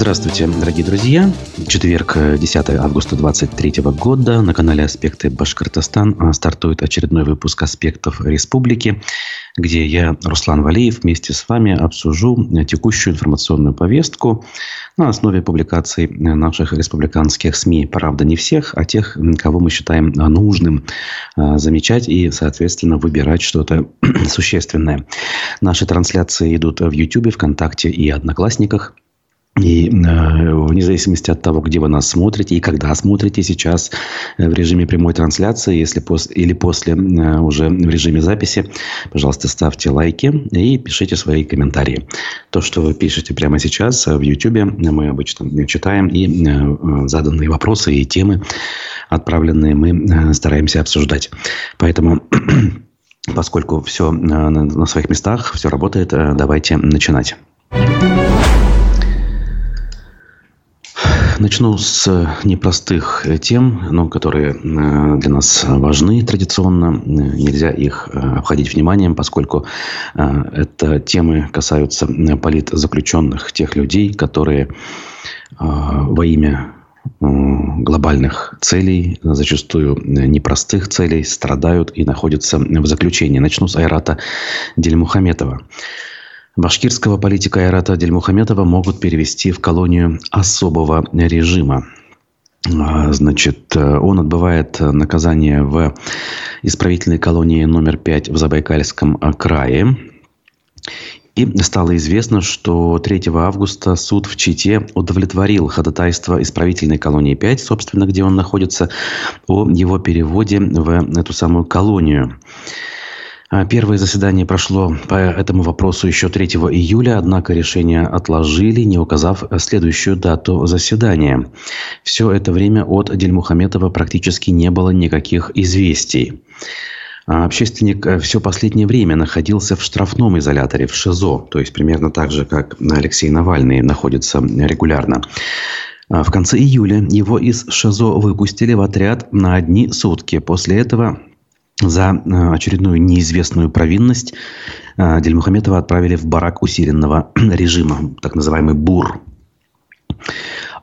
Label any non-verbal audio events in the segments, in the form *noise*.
Здравствуйте, дорогие друзья. Четверг, 10 августа 2023 года. На канале «Аспекты Башкортостан» а, стартует очередной выпуск «Аспектов Республики», где я, Руслан Валеев, вместе с вами обсужу текущую информационную повестку на основе публикаций наших республиканских СМИ. Правда, не всех, а тех, кого мы считаем нужным замечать и, соответственно, выбирать что-то *clears throat* существенное. Наши трансляции идут в YouTube, ВКонтакте и Одноклассниках – и э, вне зависимости от того, где вы нас смотрите и когда смотрите сейчас э, в режиме прямой трансляции, если пос, или после э, уже в режиме записи, пожалуйста, ставьте лайки и пишите свои комментарии. То, что вы пишете прямо сейчас в YouTube, мы обычно читаем и э, заданные вопросы и темы, отправленные, мы э, стараемся обсуждать. Поэтому *clears throat* поскольку все э, на своих местах, все работает, э, давайте начинать. Начну с непростых тем, но которые э, для нас важны традиционно. Нельзя их э, обходить вниманием, поскольку э, это темы касаются политзаключенных, тех людей, которые во имя глобальных целей, зачастую непростых целей, страдают и находятся в заключении. Начну с Айрата Дельмухаметова. Башкирского политика Айрата Дельмухаметова могут перевести в колонию особого режима. А, значит, он отбывает наказание в исправительной колонии номер 5 в Забайкальском крае. И стало известно, что 3 августа суд в Чите удовлетворил ходатайство исправительной колонии 5, собственно, где он находится, о его переводе в эту самую колонию. А, первое заседание прошло по этому вопросу еще 3 июля, однако решение отложили, не указав следующую дату заседания. Все это время от Дельмухаметова практически не было никаких известий. А, общественник э, все последнее время находился в штрафном изоляторе, в ШИЗО, то есть примерно так же, как Алексей Навальный находится регулярно. А, в конце июля его из ШИЗО выпустили в отряд на одни сутки. После этого за э, очередную неизвестную провинность э, Дельмухаметова отправили в барак усиленного *clears throat* режима, так называемый БУР.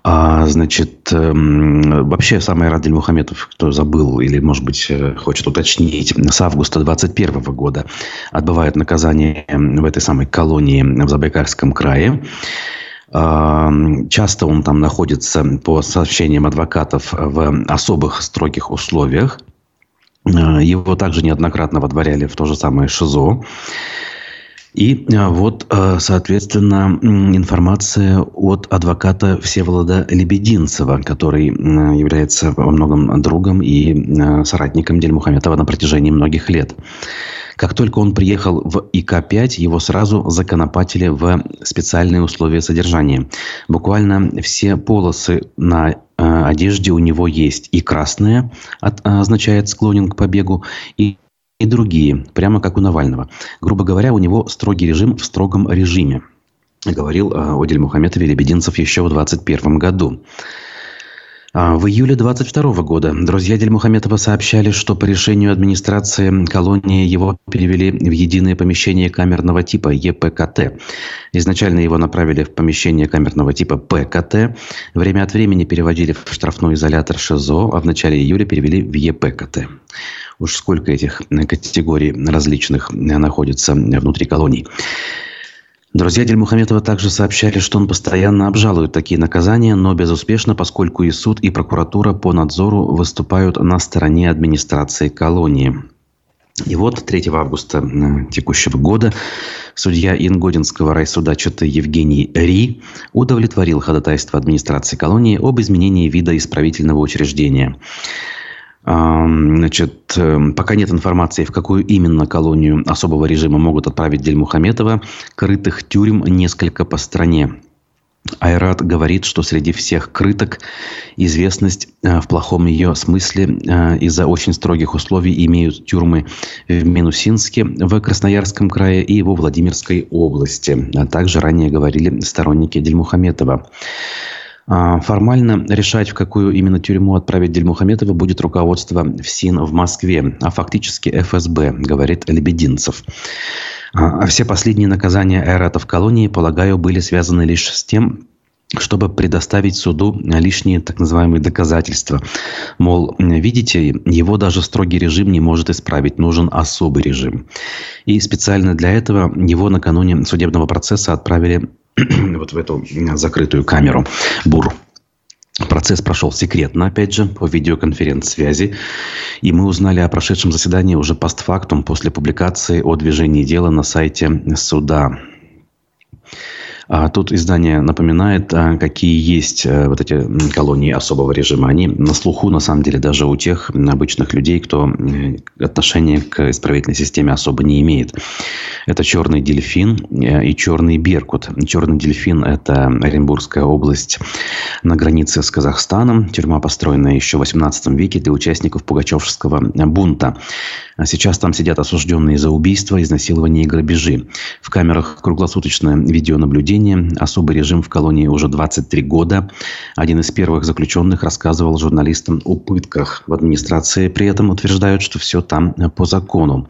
А, значит, эм, вообще самый рад Дельмухаметов, кто забыл или, может быть, э, хочет уточнить, с августа 2021 года отбывает наказание в этой самой колонии в Забайкальском крае. А, часто он там находится, по сообщениям адвокатов, в особых строгих условиях – его также неоднократно водворяли в то же самое ШИЗО. И э, вот, э, соответственно, информация от адвоката Всеволода Лебединцева, который является во многом другом и соратником Дельмухаметова на протяжении многих лет. Как только он приехал в ИК-5, его сразу законопатили в специальные условия содержания. Буквально все полосы на Э, одежде у него есть и красная, э, означает склонен к побегу, и, и другие, прямо как у Навального. Грубо говоря, у него строгий режим в строгом режиме. Говорил э, Одель Мухаметов Лебединцев еще в 2021 году. А, в июле 22 года друзья Дельмухаметова сообщали, что по решению администрации колонии его перевели в единое помещение камерного типа ЕПКТ. Изначально его направили в помещение камерного типа ПКТ. Время от времени переводили в штрафной изолятор ШИЗО, а в начале июля перевели в ЕПКТ. Уж сколько этих категорий различных находится внутри колоний. Друзья Дельмухаметова также сообщали, что он постоянно обжалует такие наказания, но безуспешно, поскольку и суд, и прокуратура по надзору выступают на стороне администрации колонии. И вот 3 августа э, текущего года судья Ингодинского райсуда Читы Евгений Ри удовлетворил ходатайство администрации колонии об изменении вида исправительного учреждения. Значит, эм, пока нет информации, в какую именно колонию особого режима могут отправить Дельмухаметова. Крытых тюрем несколько по стране. Айрат говорит, что среди всех крыток известность э, в плохом ее смысле э, из-за очень строгих условий имеют тюрьмы в Минусинске, в Красноярском крае и во Владимирской области. А также ранее говорили сторонники Дельмухаметова. А, формально решать, в какую именно тюрьму отправить Дельмухаметова, будет руководство ФСИН в Москве, а фактически ФСБ, говорит Лебединцев. А, а все последние наказания Айрата в колонии, полагаю, были связаны лишь с тем, чтобы предоставить суду лишние так называемые доказательства. Мол, видите, его даже строгий режим не может исправить, нужен особый режим. И специально для этого его накануне судебного процесса отправили *clears throat* вот в эту закрытую камеру БУР. Процесс прошел секретно, опять же, по видеоконференц-связи. И мы узнали о прошедшем заседании уже постфактум после публикации о движении дела на сайте суда. А тут издание напоминает, а, какие есть э, вот эти колонии особого режима. Они на слуху, на самом деле, даже у тех обычных людей, кто отношения к исправительной системе особо не имеет. Это черный дельфин э, и черный беркут. Черный дельфин – это Оренбургская область на границе с Казахстаном. Тюрьма, построенная еще в 18 веке для участников Пугачевского бунта. А сейчас там сидят осужденные за убийство, изнасилование и грабежи. В камерах круглосуточное видеонаблюдение. Особый режим в колонии уже 23 года. Один из первых заключенных рассказывал журналистам о пытках. В администрации при этом утверждают, что все там по закону.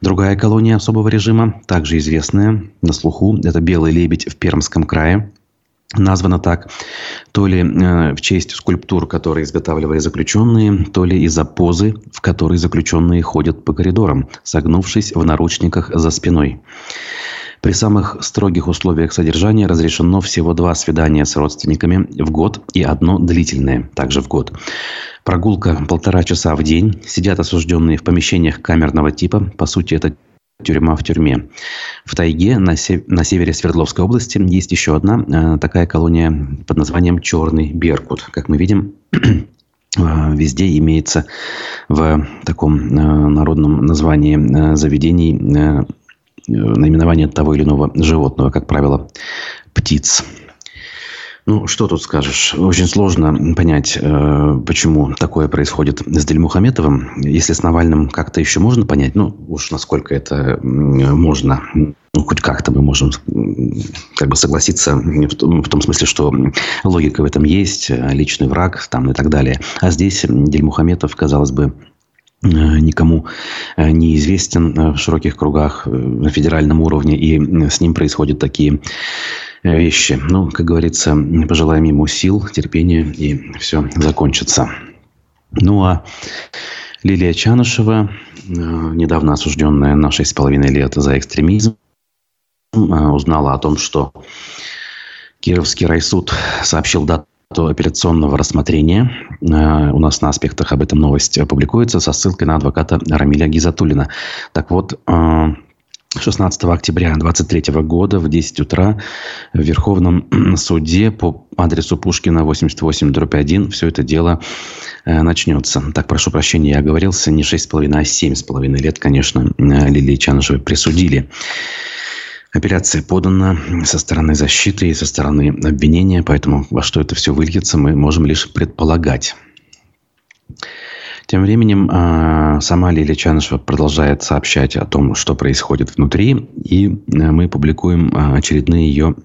Другая колония особого режима, также известная на слуху, это «Белый лебедь» в Пермском крае названо так, то ли э, в честь скульптур, которые изготавливали заключенные, то ли из-за позы, в которой заключенные ходят по коридорам, согнувшись в наручниках за спиной. При самых строгих условиях содержания разрешено всего два свидания с родственниками в год и одно длительное, также в год. Прогулка полтора часа в день. Сидят осужденные в помещениях камерного типа. По сути, это тюрьма в тюрьме. В тайге на, сев... на севере Свердловской области есть еще одна э, такая колония под названием Черный Беркут. Как мы видим, *clears throat* э, везде имеется в таком э, народном названии э, заведений э, наименование того или иного животного, как правило, птиц. Ну, что тут скажешь? Очень сложно понять, э, почему такое происходит с Дельмухаметовым. Если с Навальным как-то еще можно понять, ну, уж насколько это можно, ну, хоть как-то мы можем как бы согласиться в том, в том смысле, что логика в этом есть, личный враг там и так далее. А здесь Дельмухаметов, казалось бы, э, никому э, не известен в широких кругах на федеральном уровне, и с ним происходят такие вещи. Ну, как говорится, пожелаем ему сил, терпения, и все закончится. Ну, а Лилия Чанышева, э, недавно осужденная на 6,5 лет за экстремизм, э, узнала о том, что Кировский райсуд сообщил дату операционного рассмотрения. Э, у нас на аспектах об этом новость публикуется со ссылкой на адвоката Рамиля Гизатулина. Так вот, 16 октября 2023 года в 10 утра в Верховном *clears throat* суде по адресу Пушкина 88 дробь 1 все это дело э, начнется. Так, прошу прощения, я оговорился, не 6,5, а 7,5 лет, конечно, э, Лилии Чанышевой присудили. Апелляция подана со стороны защиты и со стороны обвинения, поэтому во что это все выльется, мы можем лишь предполагать. Тем временем а, сама Лилия Чанышева продолжает сообщать о том, что происходит внутри, и э, мы публикуем а, очередные ее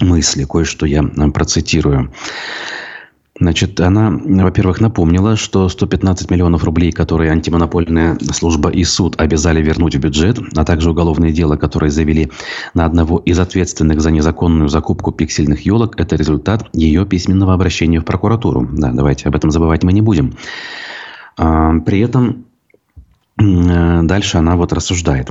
мысли. Кое-что я а, процитирую. Значит, она, во-первых, напомнила, что 115 миллионов рублей, которые антимонопольная служба и суд обязали вернуть в бюджет, а также уголовное дело, которое завели на одного из ответственных за незаконную закупку пиксельных елок, это результат ее письменного обращения в прокуратуру. Да, давайте об этом забывать мы не будем. А, при этом э, дальше она вот рассуждает.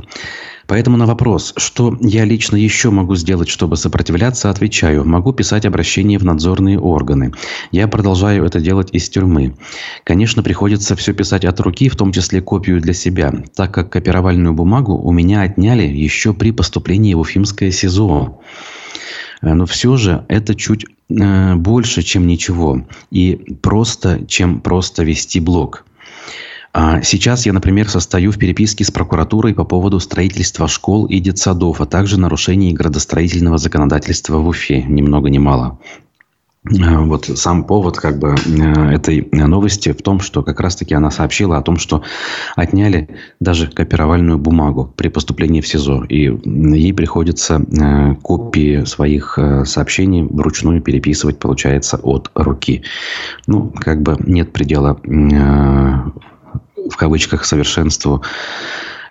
Поэтому на вопрос, что я лично еще могу сделать, чтобы сопротивляться, отвечаю, могу писать обращение в надзорные органы. Я продолжаю это делать из тюрьмы. Конечно, приходится все писать от руки, в том числе копию для себя, так как копировальную бумагу у меня отняли еще при поступлении в Уфимское СИЗО. Э, но все же это чуть э, больше, чем ничего. И просто, чем просто вести блог. А сейчас я, например, состою в переписке с прокуратурой по поводу строительства школ и детсадов, а также нарушений градостроительного законодательства в Уфе, ни много ни мало. А, вот сам повод как бы э, этой новости в том, что как раз-таки она сообщила о том, что отняли даже копировальную бумагу при поступлении в СИЗО. И ей приходится э, копии своих э, сообщений вручную переписывать, получается, от руки. Ну, как бы нет предела в кавычках совершенству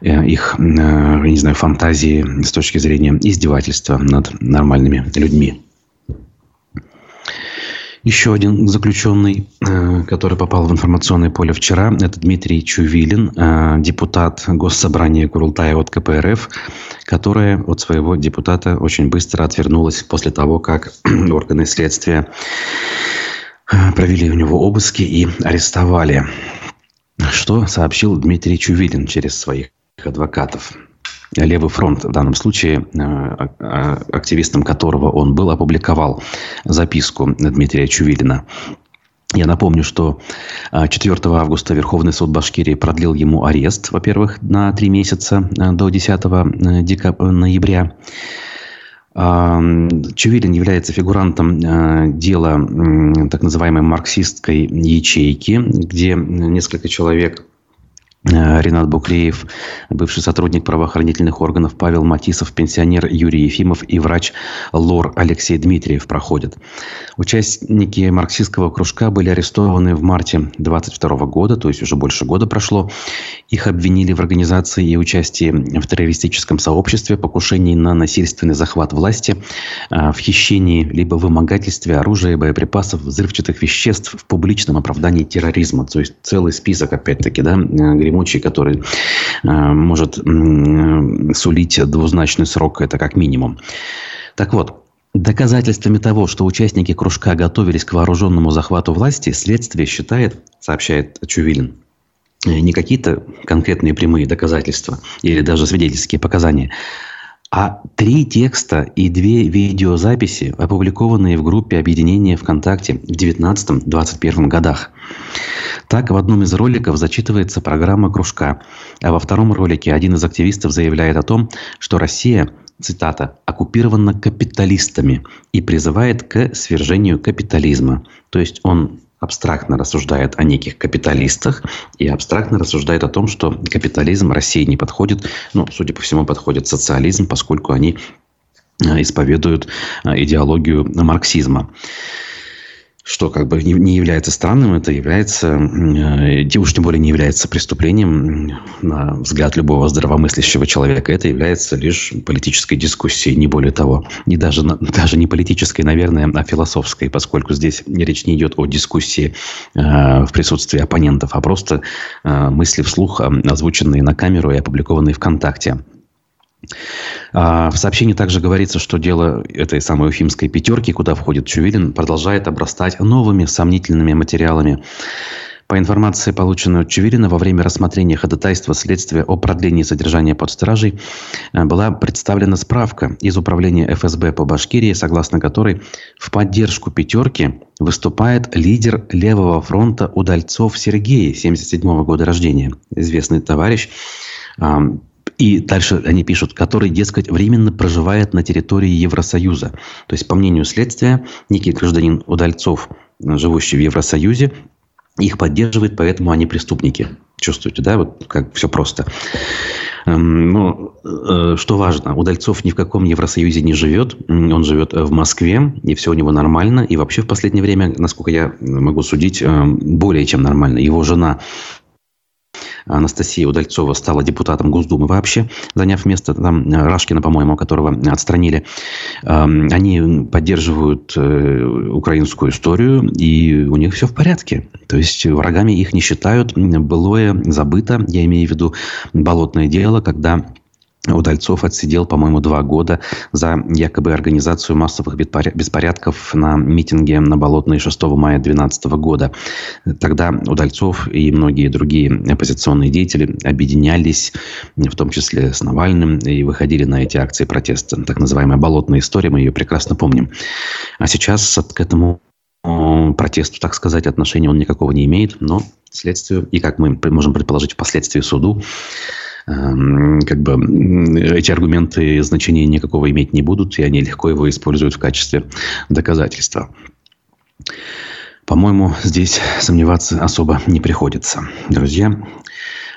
э, их, э, не знаю, фантазии с точки зрения издевательства над нормальными людьми. Еще один заключенный, э, который попал в информационное поле вчера, это Дмитрий Чувилин, депутат Госсобрания Курултая от КПРФ, которая от своего депутата очень быстро отвернулась после того, как *clears throat* органы следствия провели у него обыски и арестовали. Что сообщил Дмитрий Чувилин через своих адвокатов. Левый фронт в данном случае, э, а, активистом которого он был, опубликовал записку Дмитрия Чувилина. Я напомню, что 4 а, августа Верховный суд Башкирии продлил ему арест, во-первых, на три месяца э, до 10 э, декаб... ноября. Чувилин является фигурантом дела так называемой марксистской ячейки, где несколько человек Э, Ренат Буклеев, бывший сотрудник правоохранительных органов Павел Матисов, пенсионер Юрий Ефимов и врач ЛОР Алексей Дмитриев проходят. Участники марксистского кружка были арестованы в марте 22 года, то есть уже больше года прошло. Их обвинили в организации и участии в террористическом сообществе, покушении на насильственный захват власти, э, в хищении либо вымогательстве оружия, боеприпасов, взрывчатых веществ в публичном оправдании терроризма. То есть целый список, опять-таки, да, э, гремучий, который э, может сулить двузначный срок, это как минимум. Так вот, Доказательствами того, что участники кружка готовились к вооруженному захвату власти, следствие считает, сообщает Чувилин, э, не какие-то конкретные прямые доказательства или даже свидетельские показания, а три текста и две видеозаписи, опубликованные в группе объединения ВКонтакте в 19-21 годах. Так, в одном из роликов зачитывается программа кружка, а во втором ролике один из активистов заявляет о том, что Россия, цитата, оккупирована капиталистами и призывает к свержению капитализма. То есть он абстрактно рассуждает о неких капиталистах и абстрактно рассуждает о том, что капитализм России не подходит. Ну, судя по всему, подходит социализм, поскольку они э, исповедуют э, идеологию марксизма что как бы не, не является странным, это является, э, уж тем более не является преступлением на взгляд любого здравомыслящего человека. Это является лишь политической дискуссией, не более того. И даже, даже не политической, наверное, а философской, поскольку здесь речь не идет о дискуссии э, в присутствии оппонентов, а просто э, мысли вслух, озвученные на камеру и опубликованные ВКонтакте. А, в сообщении также говорится, что дело этой самой уфимской пятерки, куда входит Чувилин, продолжает обрастать новыми сомнительными материалами. По информации, полученной от Чувилина, во время рассмотрения ходатайства следствия о продлении содержания под стражей э, была представлена справка из управления ФСБ по Башкирии, согласно которой в поддержку «пятерки» выступает лидер левого фронта Удальцов Сергей, 77 года рождения, известный товарищ, и дальше они пишут, который, дескать, временно проживает на территории Евросоюза. То есть, по мнению следствия, некий гражданин Удальцов, живущий в Евросоюзе, их поддерживает, поэтому они преступники. Чувствуете, да? Вот как все просто. Эм, но э, что важно, Удальцов ни в каком Евросоюзе не живет. Он живет в Москве, и все у него нормально. И вообще в последнее время, насколько я могу судить, э, более чем нормально. Его жена Анастасия Удальцова стала депутатом Госдумы вообще, заняв место там Рашкина, по-моему, которого отстранили. Они поддерживают э, украинскую историю, и у них все в порядке. То есть врагами их не считают. Былое забыто, я имею в виду болотное дело, когда Удальцов отсидел, по-моему, два года за якобы организацию массовых беспорядков на митинге на Болотной 6 мая 2012 года. Тогда Удальцов и многие другие оппозиционные деятели объединялись, в том числе с Навальным, и выходили на эти акции протеста. Так называемая «болотная история», мы ее прекрасно помним. А сейчас к этому протесту, так сказать, отношения он никакого не имеет, но следствию, и как мы можем предположить, впоследствии суду, как бы эти аргументы значения никакого иметь не будут, и они легко его используют в качестве доказательства. По-моему, здесь сомневаться особо не приходится. Друзья,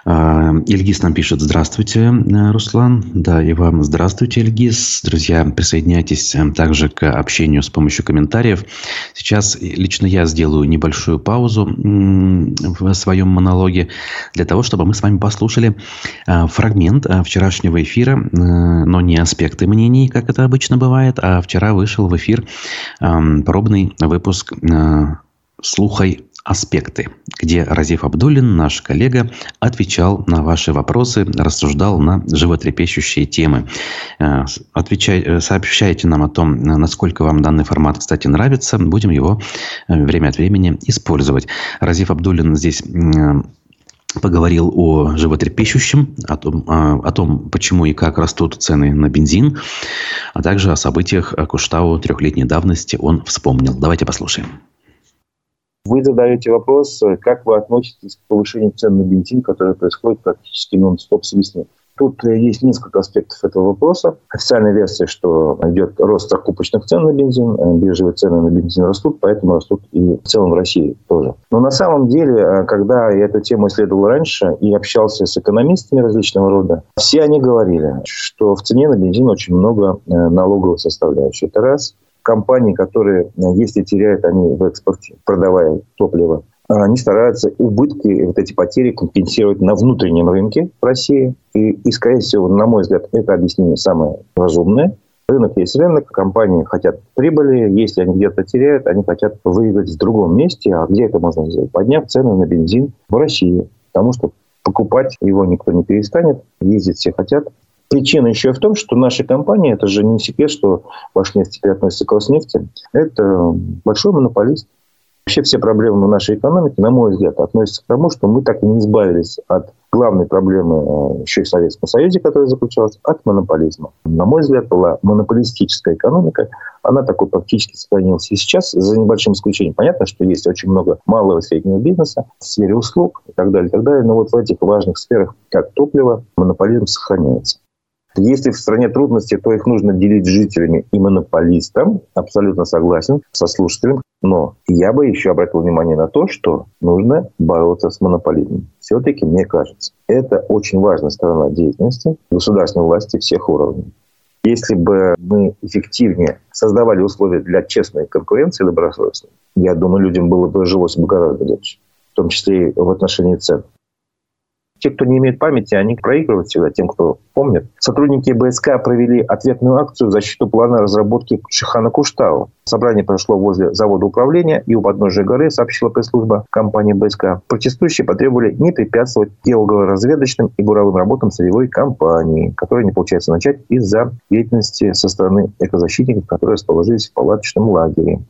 Ильгиз нам пишет, здравствуйте, э, Руслан. Да, и вам здравствуйте, Ильгиз. Друзья, присоединяйтесь э, также к общению с помощью комментариев. Сейчас лично я сделаю небольшую паузу в своем монологе для того, чтобы мы с вами послушали э, фрагмент вчерашнего эфира, но не аспекты мнений, как это обычно бывает, а вчера вышел в эфир пробный выпуск «Слухай аспекты, где Разив Абдулин, наш коллега, отвечал на ваши вопросы, рассуждал на животрепещущие темы. Э, отвечай, э, сообщайте нам о том, насколько вам данный формат, кстати, нравится. Будем его э, время от времени использовать. Разив Абдулин здесь поговорил о животрепещущем, о том, о том, почему и как растут цены на бензин, а также о событиях Куштау трехлетней давности он вспомнил. Давайте послушаем. Вы задаете вопрос, как вы относитесь к повышению цен на бензин, которое происходит практически нон-стоп с весны. Тут э, есть несколько аспектов этого вопроса. Официальная версия, что идет рост закупочных цен на бензин, э, биржевые цены на бензин растут, поэтому растут и в целом в России тоже. Но на самом деле, э, когда я эту тему исследовал раньше и общался с экономистами различного рода, все они говорили, что в цене на бензин очень много налоговых составляющих. Это раз компании, которые, э, если теряют они в экспорте, продавая топливо, они стараются убытки, вот эти потери компенсировать на внутреннем рынке России. И, и, скорее всего, на мой взгляд, это объяснение самое разумное. Рынок есть рынок, компании хотят прибыли, если они где-то теряют, они хотят выиграть в другом месте. А где это можно сделать? Подняв цены на бензин в России. Потому что покупать его никто не перестанет, ездить все хотят. Причина еще в том, что наши компании, это же не секрет, что Башнефть теперь относится к Роснефти, это большой монополист. Вообще все проблемы нашей экономики, на мой взгляд, относятся к тому, что мы так и не избавились от главной проблемы э, еще и в Советском Союзе, которая заключалась, от монополизма. На мой взгляд, была монополистическая экономика. Она такой практически сохранилась и сейчас, за небольшим исключением. Понятно, что есть очень много малого и среднего бизнеса в сфере услуг и так далее, и так далее. Но вот в этих важных сферах, как топливо, монополизм сохраняется. Если в стране трудности, то их нужно делить с жителями и монополистам. Абсолютно согласен со слушателем. Но я бы еще обратил внимание на то, что нужно бороться с монополизмом. Все-таки, мне кажется, это очень важная сторона деятельности государственной власти всех уровней. Если бы мы эффективнее создавали условия для честной конкуренции добросовестной, я думаю, людям было бы жилось бы гораздо легче, в том числе и в отношении цен. Те, кто не имеет памяти, они проигрывают всегда тем, кто помнит. Сотрудники БСК провели ответную акцию в защиту плана разработки Шихана Куштау. Собрание прошло возле завода управления и у подножия горы, сообщила пресс-служба компании БСК. Протестующие потребовали не препятствовать геологоразведочным и буровым работам сырьевой компании, которые не получается начать из-за деятельности со стороны экозащитников, которые расположились в палаточном лагере.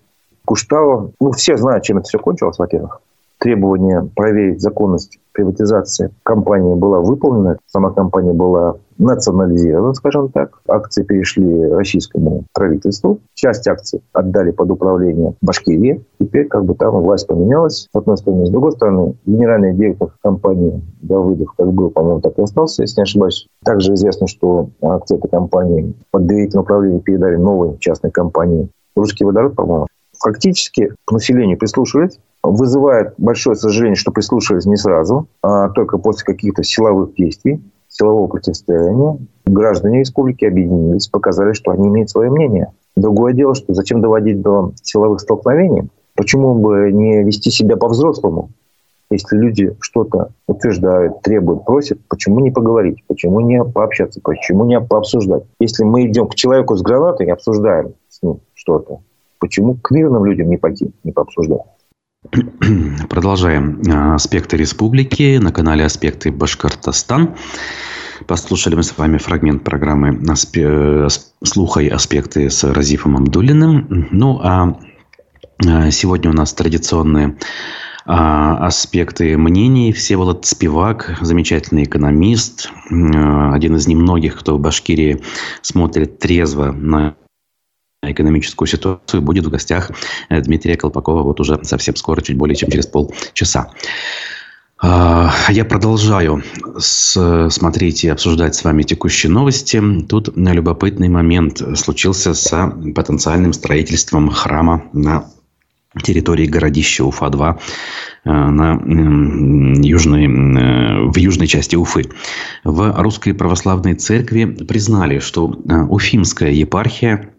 Куштау, ну, все знают, чем это все кончилось, во-первых требование проверить законность приватизации компании была выполнена. Сама компания была национализирована, скажем так. Акции перешли российскому правительству. Часть акций отдали под управление Башкирии. Теперь как бы там власть поменялась. С одной стороны. С другой стороны, генеральный директор компании Давыдов, как был, по-моему, так и остался, если не ошибаюсь. Также известно, что акции этой компании под доверительное управление передали новой частной компании. Русский водород, по-моему. Фактически к населению прислушивались, вызывает большое сожаление, что прислушались не сразу, а только после каких-то силовых действий, силового противостояния. Граждане республики объединились, показали, что они имеют свое мнение. Другое дело, что зачем доводить до силовых столкновений? Почему бы не вести себя по-взрослому? Если люди что-то утверждают, требуют, просят, почему не поговорить? Почему не пообщаться? Почему не пообсуждать? Если мы идем к человеку с гранатой и обсуждаем с ним что-то, почему к мирным людям не пойти, не пообсуждать? *clears throat* Продолжаем а, аспекты республики на канале Аспекты Башкортостан. Послушали мы с вами фрагмент программы «Слухай аспекты» с Разифом Амдулиным. Ну, а, а сегодня у нас традиционные а, аспекты мнений. Всеволод Спивак, замечательный экономист, один из немногих, кто в Башкирии смотрит трезво на экономическую ситуацию будет в гостях э, Дмитрия Колпакова вот уже совсем скоро, чуть более чем через полчаса. А, я продолжаю смотреть и обсуждать с вами текущие новости. Тут любопытный момент случился с потенциальным строительством храма на территории городища Уфа-2 э, на южной, э, в южной части Уфы. В Русской Православной Церкви признали, что Уфимская епархия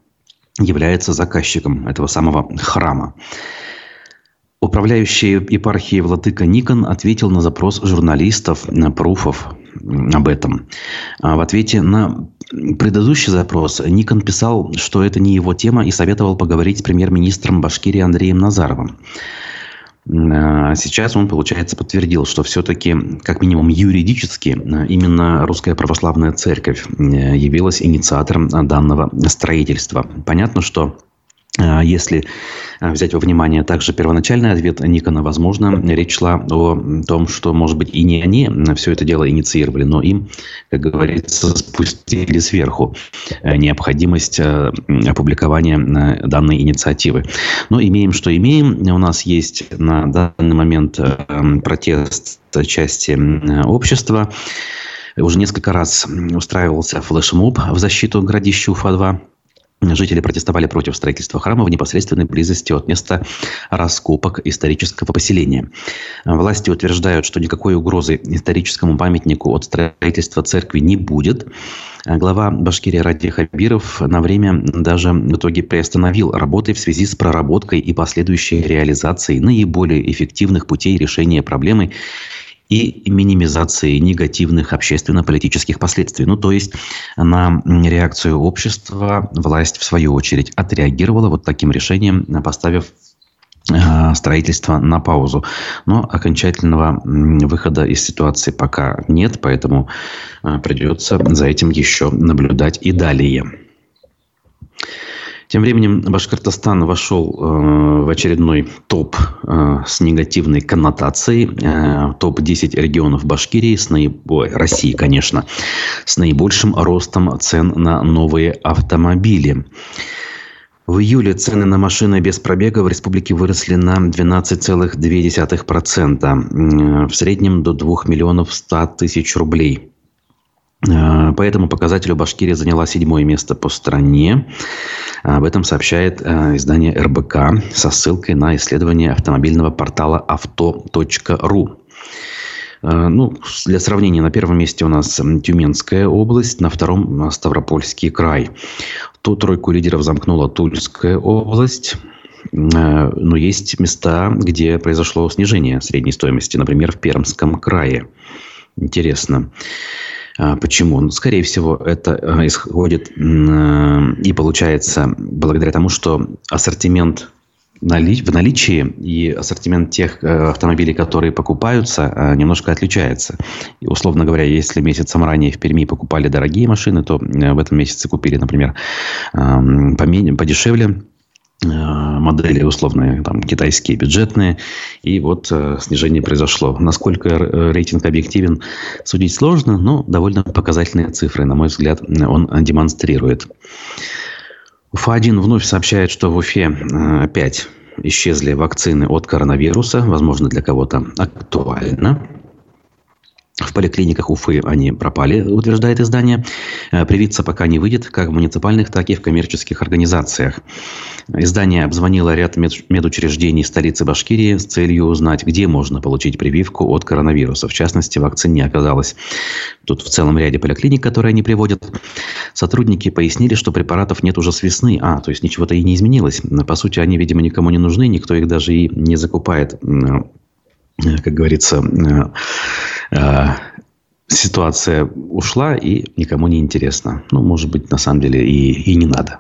является заказчиком этого самого храма. Управляющий епархией Владыка Никон ответил на запрос журналистов, пруфов об этом. А в ответе на предыдущий запрос Никон писал, что это не его тема и советовал поговорить с премьер-министром Башкирии Андреем Назаровым. А сейчас он, получается, подтвердил, что все-таки, как минимум юридически, именно Русская Православная Церковь э, явилась инициатором данного строительства. Понятно, что а если а, взять во внимание также первоначальный ответ Никона, возможно, речь шла о том, что, может быть, и не они все это дело инициировали, но им, как говорится, спустили сверху э, необходимость э, опубликования э, данной инициативы. Но имеем, что имеем. У нас есть на данный момент протест части общества. Уже несколько раз устраивался флешмоб в защиту городища Уфа-2. Жители протестовали против строительства храма в непосредственной близости от места раскопок исторического поселения. Власти утверждают, что никакой угрозы историческому памятнику от строительства церкви не будет. Глава Башкирии Ради Хабиров на время даже в итоге приостановил работы в связи с проработкой и последующей реализацией наиболее эффективных путей решения проблемы и минимизации негативных общественно-политических последствий. Ну, то есть на реакцию общества власть, в свою очередь, отреагировала вот таким решением, поставив э, строительство на паузу. Но окончательного выхода из ситуации пока нет, поэтому э, придется за этим еще наблюдать и далее. Тем временем Башкортостан вошел э, в очередной топ э, с негативной коннотацией. Э, Топ-10 регионов Башкирии, с наиб... Ой, России, конечно, с наибольшим ростом цен на новые автомобили. В июле цены на машины без пробега в республике выросли на 12,2%. В среднем до 2 миллионов 100 тысяч рублей. Э, по этому показателю Башкирия заняла седьмое место по стране. Об этом сообщает э, издание РБК со ссылкой на исследование автомобильного портала авто.ру. Э, ну, для сравнения, на первом месте у нас Тюменская область, на втором Ставропольский край. Ту тройку лидеров замкнула Тульская область. Но есть места, где произошло снижение средней стоимости, например, в Пермском крае. Интересно. А, почему? Ну, скорее всего, это а, исходит и получается благодаря тому, что ассортимент в наличии и ассортимент тех э, автомобилей, которые покупаются, э, немножко отличается. И, условно говоря, если месяцем ранее в Перми покупали дорогие машины, то э, в этом месяце купили, например, поменьше, подешевле Э, модели условные, там, китайские бюджетные. И вот э, снижение произошло. Насколько э, рейтинг объективен, судить сложно, но довольно показательные цифры, на мой взгляд, он демонстрирует. УФА-1 вновь сообщает, что в Уфе э, опять исчезли вакцины от коронавируса. Возможно, для кого-то актуально. Поликлиниках Уфы они пропали, утверждает издание. Э, привиться пока не выйдет, как в муниципальных, так и в коммерческих организациях. Издание обзвонило ряд медучреждений столицы Башкирии с целью узнать, где можно получить прививку от коронавируса. В частности, вакцин не оказалось. Тут в целом ряде поликлиник, которые они приводят. Сотрудники пояснили, что препаратов нет уже с весны. А, то есть ничего-то и не изменилось. По сути, они, видимо, никому не нужны, никто их даже и не закупает Э, как говорится, э, ситуация ушла и никому не интересно. Ну, может быть, на самом деле и, и не надо.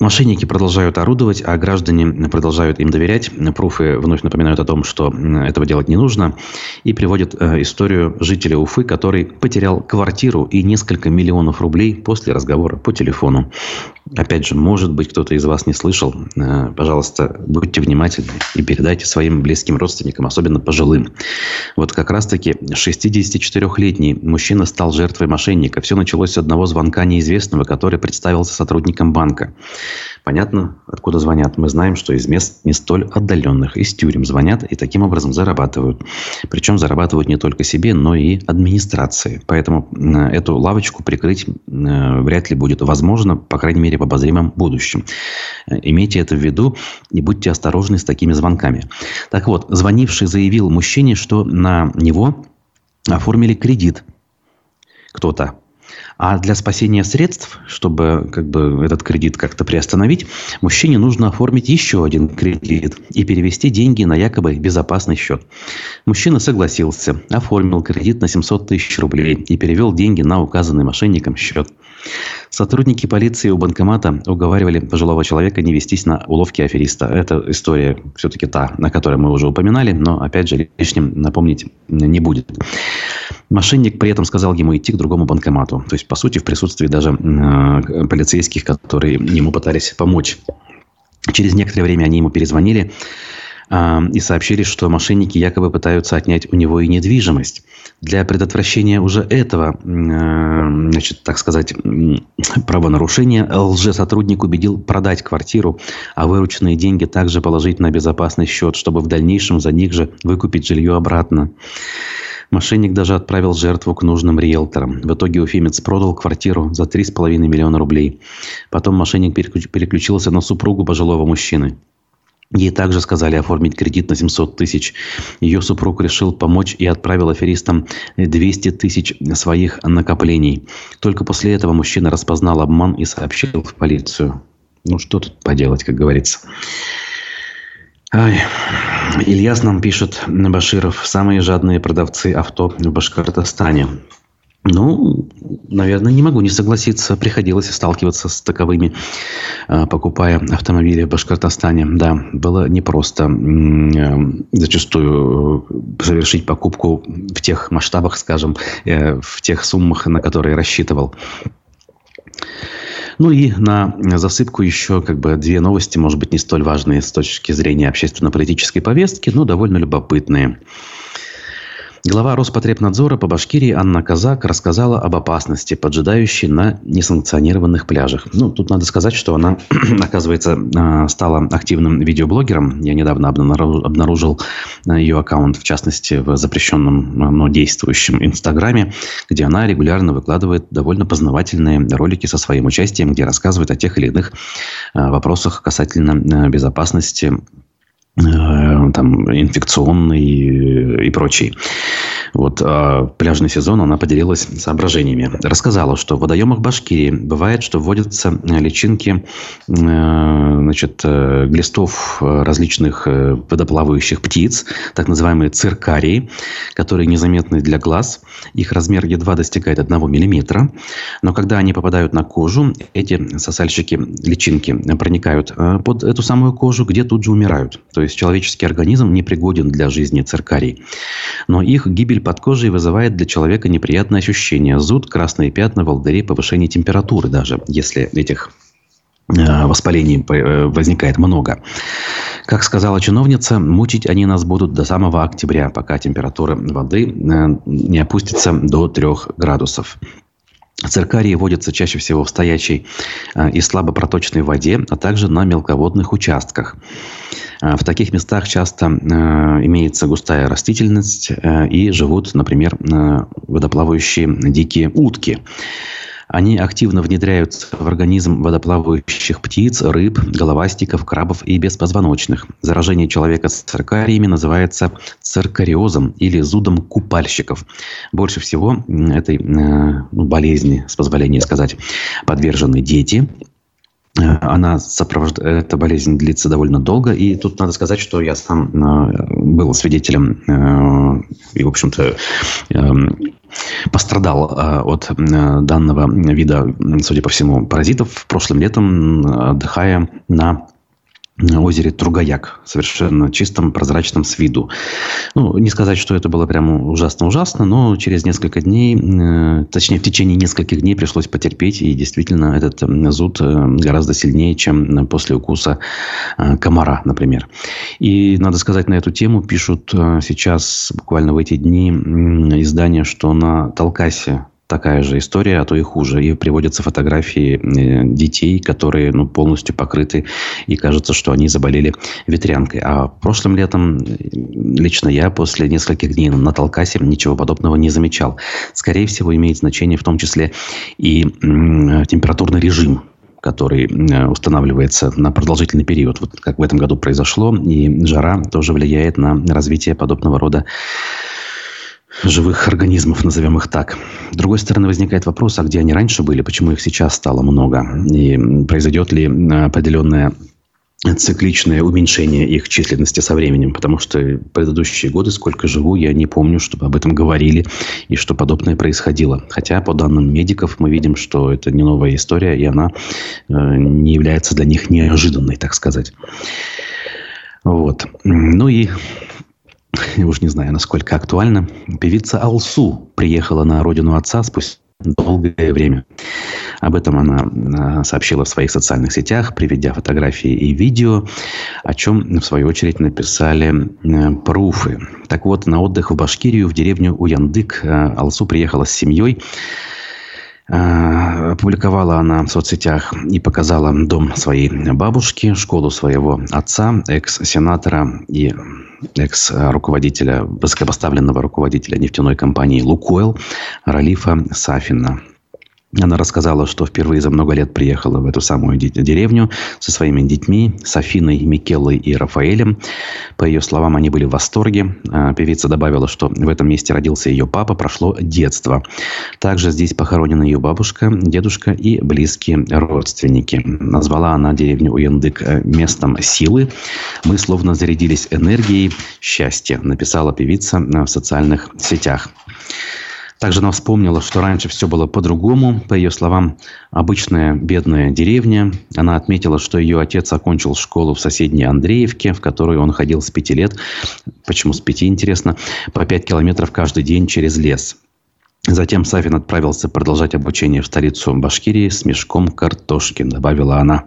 Мошенники продолжают орудовать, а граждане продолжают им доверять. Пруфы вновь напоминают о том, что этого делать не нужно. И приводят э, историю жителя Уфы, который потерял квартиру и несколько миллионов рублей после разговора по телефону. Опять же, может быть, кто-то из вас не слышал. Э, пожалуйста, будьте внимательны и передайте своим близким родственникам, особенно пожилым. Вот как раз-таки 64-летний мужчина стал жертвой мошенника. Все началось с одного звонка неизвестного, который представился сотрудником банка. Понятно, откуда звонят. Мы знаем, что из мест не столь отдаленных, из тюрем звонят и таким образом зарабатывают. Причем зарабатывают не только себе, но и администрации. Поэтому эту лавочку прикрыть вряд ли будет возможно, по крайней мере, в обозримом будущем. Имейте это в виду и будьте осторожны с такими звонками. Так вот, звонивший заявил мужчине, что на него оформили кредит кто-то. А для спасения средств, чтобы как бы, этот кредит как-то приостановить, мужчине нужно оформить еще один кредит и перевести деньги на якобы безопасный счет. Мужчина согласился, оформил кредит на 700 тысяч рублей и перевел деньги на указанный мошенником счет. Сотрудники полиции у банкомата уговаривали пожилого человека не вестись на уловки афериста. Это история все-таки та, на которой мы уже упоминали, но, опять же, лишним напомнить не будет. Мошенник при этом сказал ему идти к другому банкомату. То есть, по сути, в присутствии даже э, полицейских, которые ему пытались помочь. Через некоторое время они ему перезвонили и сообщили, что мошенники якобы пытаются отнять у него и недвижимость. Для предотвращения уже этого, э, значит, так сказать, правонарушения, лжесотрудник убедил продать квартиру, а вырученные деньги также положить на безопасный счет, чтобы в дальнейшем за них же выкупить жилье обратно. Мошенник даже отправил жертву к нужным риэлторам. В итоге уфимец продал квартиру за 3,5 миллиона рублей. Потом мошенник переключился на супругу пожилого мужчины. Ей также сказали оформить кредит на 700 тысяч. Ее супруг решил помочь и отправил аферистам 200 тысяч своих накоплений. Только после этого мужчина распознал обман и сообщил в полицию. Ну, что тут поделать, как говорится. Ай. Ильяс нам пишет, Баширов, самые жадные продавцы авто в Башкортостане. Ну, наверное, не могу не согласиться. Приходилось сталкиваться с таковыми, а, покупая автомобили в Башкортостане. Да, было непросто э, зачастую э, совершить покупку в тех масштабах, скажем, э, в тех суммах, на которые рассчитывал. Ну и на засыпку еще как бы две новости, может быть, не столь важные с точки зрения общественно-политической повестки, но довольно любопытные. Глава Роспотребнадзора по Башкирии Анна Казак рассказала об опасности, поджидающей на несанкционированных пляжах. Ну, тут надо сказать, что она, *clears throat* оказывается, а, стала активным видеоблогером. Я недавно обнаружил а, ее аккаунт, в частности, в запрещенном, а, но действующем Инстаграме, где она регулярно выкладывает довольно познавательные ролики со своим участием, где рассказывает о тех или иных вопросах касательно безопасности там, инфекционный и прочий. Вот а пляжный сезон она поделилась соображениями. Рассказала, что в водоемах Башкирии бывает, что вводятся личинки э, значит, э, глистов различных водоплавающих птиц, так называемые циркарии, которые незаметны для глаз. Их размер едва достигает 1 миллиметра. Но когда они попадают на кожу, эти сосальщики личинки проникают под эту самую кожу, где тут же умирают. То есть человеческий организм не пригоден для жизни циркарий. Но их гибель под кожей вызывает для человека неприятное ощущение. Зуд, красные пятна, волдыри, повышение температуры даже, если этих э, воспалений э, возникает много. Как сказала чиновница, мучить они нас будут до самого октября, пока температура воды э, не опустится до 3 градусов. Циркарии водятся чаще всего в стоячей и слабо проточной воде, а также на мелководных участках. Э, в таких местах часто э, имеется густая растительность э, и живут, например, водоплавающие дикие утки. Они активно внедряются в организм водоплавающих птиц, рыб, головастиков, крабов и беспозвоночных. Заражение человека с циркариями называется циркариозом или зудом купальщиков. Больше всего этой ну, болезни, с позволения сказать, подвержены дети, Э, она сопровождает, эта болезнь длится довольно долго. И тут надо сказать, что я сам э, был свидетелем э, и, в общем-то, эм, пострадал от данного вида, судя по всему, паразитов прошлым летом, отдыхая на озере Тругаяк, совершенно чистом, прозрачном с виду. Ну, не сказать, что это было прямо ужасно-ужасно, но через несколько дней, э, точнее, в течение нескольких дней пришлось потерпеть, и действительно этот зуд э, гораздо сильнее, чем после укуса э, комара, например. И, надо сказать, на эту тему пишут сейчас, буквально в эти дни, издания, что на Талкасе такая же история, а то и хуже. И приводятся фотографии э, детей, которые ну, полностью покрыты, и кажется, что они заболели ветрянкой. А прошлым летом э, лично я после нескольких дней на Талкасе ничего подобного не замечал. Скорее всего, имеет значение в том числе и температурный режим который устанавливается на продолжительный период, вот как в этом году произошло, и жара тоже влияет на развитие подобного рода живых организмов, назовем их так. С другой стороны, возникает вопрос, а где они раньше были, почему их сейчас стало много, и произойдет ли определенное цикличное уменьшение их численности со временем, потому что предыдущие годы, сколько живу, я не помню, чтобы об этом говорили и что подобное происходило. Хотя, по данным медиков, мы видим, что это не новая история, и она э, не является для них неожиданной, так сказать. Вот. Ну и я уж не знаю, насколько актуально, певица Алсу приехала на родину отца спустя долгое время. Об этом она сообщила в своих социальных сетях, приведя фотографии и видео, о чем, в свою очередь, написали пруфы. Так вот, на отдых в Башкирию, в деревню Уяндык, э, Алсу приехала с семьей. Э, опубликовала она в соцсетях и показала дом своей бабушки, школу своего отца, экс-сенатора и экс-руководителя, высокопоставленного руководителя нефтяной компании «Лукойл» Ралифа Сафина. Она рассказала, что впервые за много лет приехала в эту самую деревню со своими детьми, Софиной, Микеллой и Рафаэлем. По ее словам, они были в восторге. А, певица добавила, что в этом месте родился ее папа, прошло детство. Также здесь похоронена ее бабушка, дедушка и близкие родственники. Назвала она деревню Уяндык э, местом силы. Мы словно зарядились энергией счастья, написала певица в социальных сетях. Также она вспомнила, что раньше все было по-другому. По ее словам, обычная бедная деревня. Она отметила, что ее отец окончил школу в соседней Андреевке, в которую он ходил с пяти лет. Почему с пяти, интересно? По пять километров каждый день через лес. Затем Сафин отправился продолжать обучение в столицу Башкирии с мешком картошки, добавила она.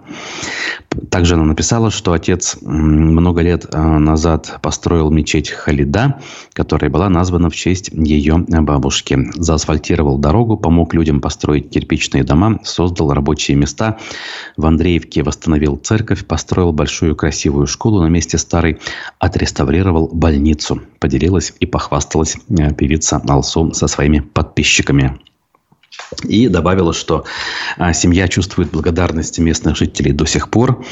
Также она написала, что отец много лет а, назад построил мечеть Халида, которая была названа в честь ее бабушки. Заасфальтировал дорогу, помог людям построить кирпичные дома, создал рабочие места. В Андреевке восстановил церковь, построил большую красивую школу на месте старой, отреставрировал больницу. Поделилась и похвасталась э, певица Алсу со своими подписчиками. И добавила, что а, семья чувствует благодарность местных жителей до сих пор.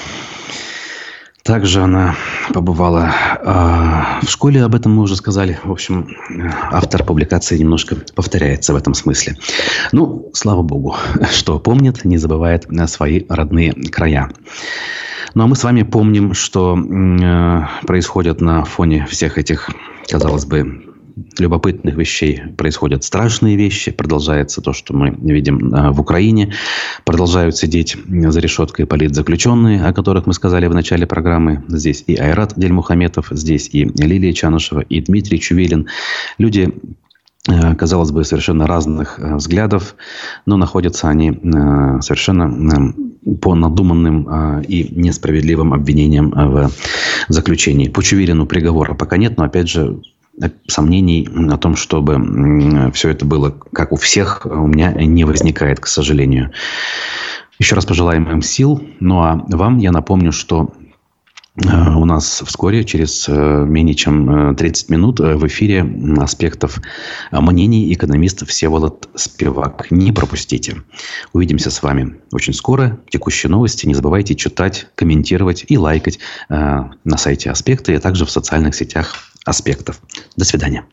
Также она побывала э, в школе, об этом мы уже сказали. В общем, автор публикации немножко повторяется в этом смысле. Ну, слава богу, *laughs* что помнит, не забывает свои родные края. Ну, а мы с вами помним, что э, происходит на фоне всех этих, казалось бы, любопытных вещей происходят страшные вещи. Продолжается то, что мы видим а, в Украине. Продолжают сидеть за решеткой политзаключенные, о которых мы сказали в начале программы. Здесь и Айрат Дельмухаметов, здесь и Лилия Чанышева, и Дмитрий Чувелин. Люди а, казалось бы, совершенно разных а, взглядов, но находятся они совершенно по надуманным и несправедливым обвинениям в заключении. По Чувелину приговора пока нет, но, опять же, сомнений о том, чтобы все это было как у всех, у меня не возникает, к сожалению. Еще раз пожелаем им сил. Ну а вам я напомню, что э, у нас вскоре, через э, менее чем 30 э, минут, в эфире аспектов мнений экономист Всеволод Спивак. Не пропустите. Увидимся с вами очень скоро. Текущие новости не забывайте читать, комментировать и лайкать на сайте Аспекты, а также в социальных сетях аспектов. До свидания.